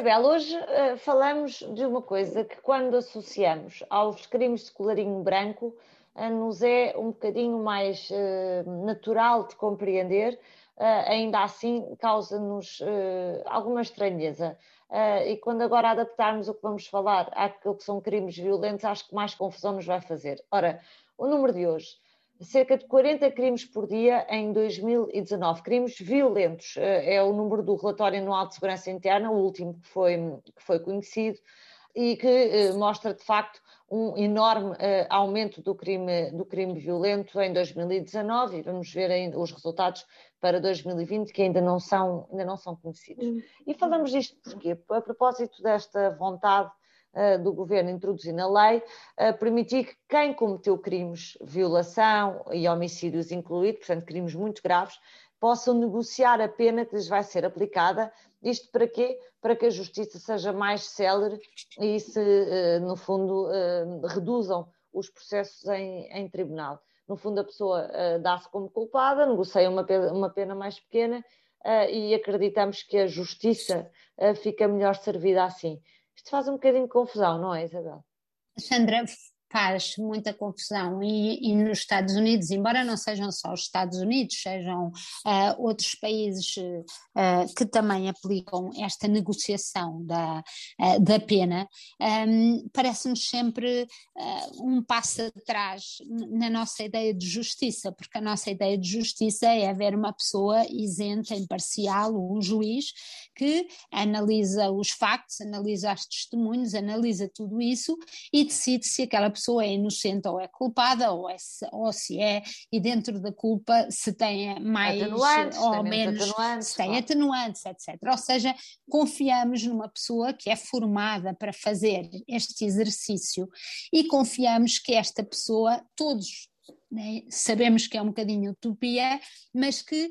Isabel, hoje uh, falamos de uma coisa que, quando associamos aos crimes de colarinho branco, uh, nos é um bocadinho mais uh, natural de compreender, ainda assim causa-nos alguma estranheza. e quando agora adaptarmos o que vamos falar àquilo que são crimes violentos, acho que mais confusão nos vai fazer. Ora, o número de hoje cerca de 40 crimes por dia em 2019. Crimes violentos eh, é o número do relatório anual de segurança interna, o último que foi, que foi conhecido, e que eh, mostra de facto um enorme eh, aumento do crime, do crime violento em 2019 e vamos ver ainda os resultados para 2020 que ainda não são, ainda não são conhecidos. Hum. E falamos disto porque, a propósito desta vontade do governo introduzir na lei, permitir que quem cometeu crimes, violação e homicídios incluídos, portanto crimes muito graves, possam negociar a pena que lhes vai ser aplicada. Isto para quê? Para que a justiça seja mais célere e se, uh, no fundo, reduzam os processos em, em tribunal. No fundo, a pessoa dá-se como culpada, negocia uma uma pena mais pequena e acreditamos que a justiça fica melhor servida assim. Isto faz um bocadinho de confusão, não é, Isabel? Sandra, faz muita confusão. E, e, nos Estados Unidos, embora não sejam só os Estados Unidos, sejam uh, outros países uh, que também aplicam esta negociação da, uh, da pena, um, parece-nos sempre um passo atrás na nossa ideia de justiça, porque a nossa ideia de justiça é haver uma pessoa isenta, imparcial, um juiz que analisa os factos, analisa os testemunhos, analisa tudo isso e decide se aquela pessoa pessoa é inocente ou é culpada, ou, é, ou se é, e dentro da culpa se tem mais ou tem menos, se tem claro. atenuantes, etc. Ou seja, confiamos numa pessoa que é formada para fazer este exercício e confiamos que esta pessoa, todos né, sabemos que é um bocadinho utopia, mas que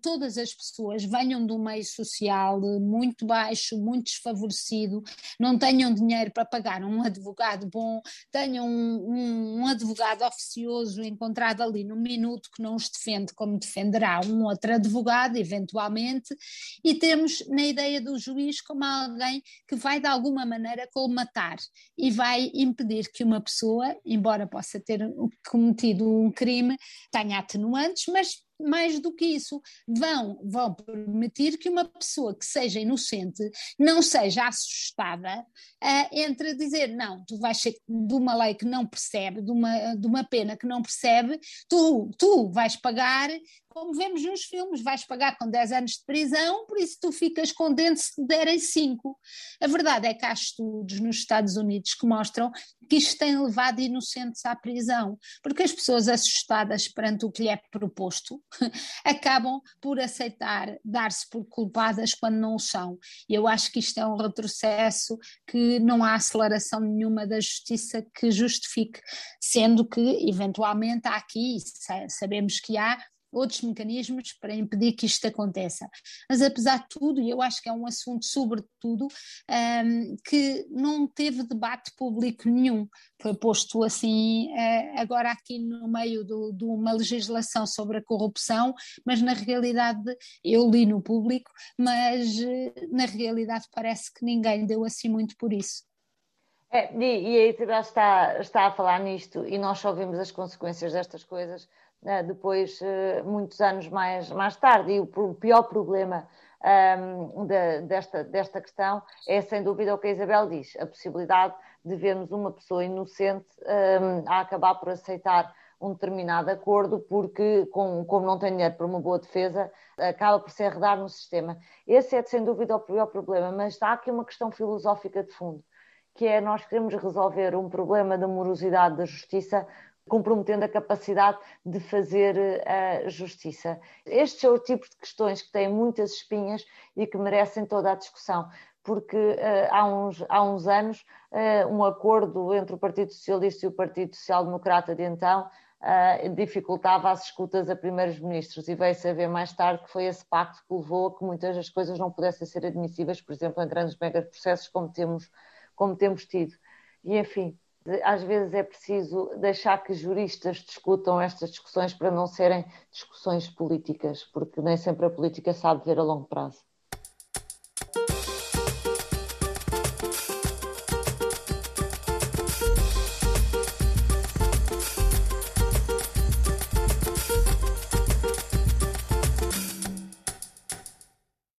todas as pessoas venham de um meio social muito baixo, muito desfavorecido, não tenham dinheiro para pagar um advogado bom, tenham um, um, um advogado oficioso encontrado ali no minuto que não os defende como defenderá um outro advogado, eventualmente, e temos na ideia do juiz como alguém que vai de alguma maneira colmatar e vai impedir que uma pessoa, embora possa ter cometido um crime, tenha atenuantes, mas mais do que isso, vão, vão permitir que uma pessoa que seja inocente não seja assustada uh, entre dizer, não, tu vais ser de uma lei que não percebe, de uma, de uma pena que não percebe, tu, tu vais pagar como vemos nos filmes, vais pagar com 10 anos de prisão, por isso tu ficas contente se te derem 5. A verdade é que há estudos nos Estados Unidos que mostram que isto tem levado inocentes à prisão, porque as pessoas assustadas perante o que lhe é proposto acabam por aceitar dar-se por culpadas quando não o são. E eu acho que isto é um retrocesso que não há aceleração nenhuma da justiça que justifique, sendo que eventualmente há aqui, sabemos que há, outros mecanismos para impedir que isto aconteça. Mas apesar de tudo, e eu acho que é um assunto sobretudo um, que não teve debate público nenhum, foi posto assim uh, agora aqui no meio do, de uma legislação sobre a corrupção, mas na realidade eu li no público, mas uh, na realidade parece que ninguém deu assim muito por isso. É, e, a Isabel está, está a falar nisto e nós só vimos as consequências destas coisas uh, depois, uh, muitos anos mais, mais tarde. E o, o pior problema um, de, desta, desta questão é, sem dúvida, o que a Isabel diz: a possibilidade de vermos uma pessoa inocente um, a acabar por aceitar um determinado acordo, porque, com, como não tem dinheiro para uma boa defesa, acaba por se arredar no sistema. Esse é, sem dúvida, o pior problema, mas há aqui uma questão filosófica de fundo, que é nós queremos resolver um problema da morosidade da justiça comprometendo a capacidade de fazer a eh, justiça. Estes são o tipo de questões que têm muitas espinhas e que merecem toda a discussão, porque uh, há, uns, há uns anos uh, um acordo entre o Partido Socialista e o Partido Social Democrata de então uh, dificultava as escutas a primeiros ministros e veio-se a ver mais tarde que foi esse pacto que levou a que muitas das coisas não pudessem ser admissíveis, por exemplo, em grandes megaprocessos como temos, como temos tido. E, enfim, às vezes é preciso deixar que juristas discutam estas discussões para não serem discussões políticas, porque nem sempre a política sabe ver a longo prazo.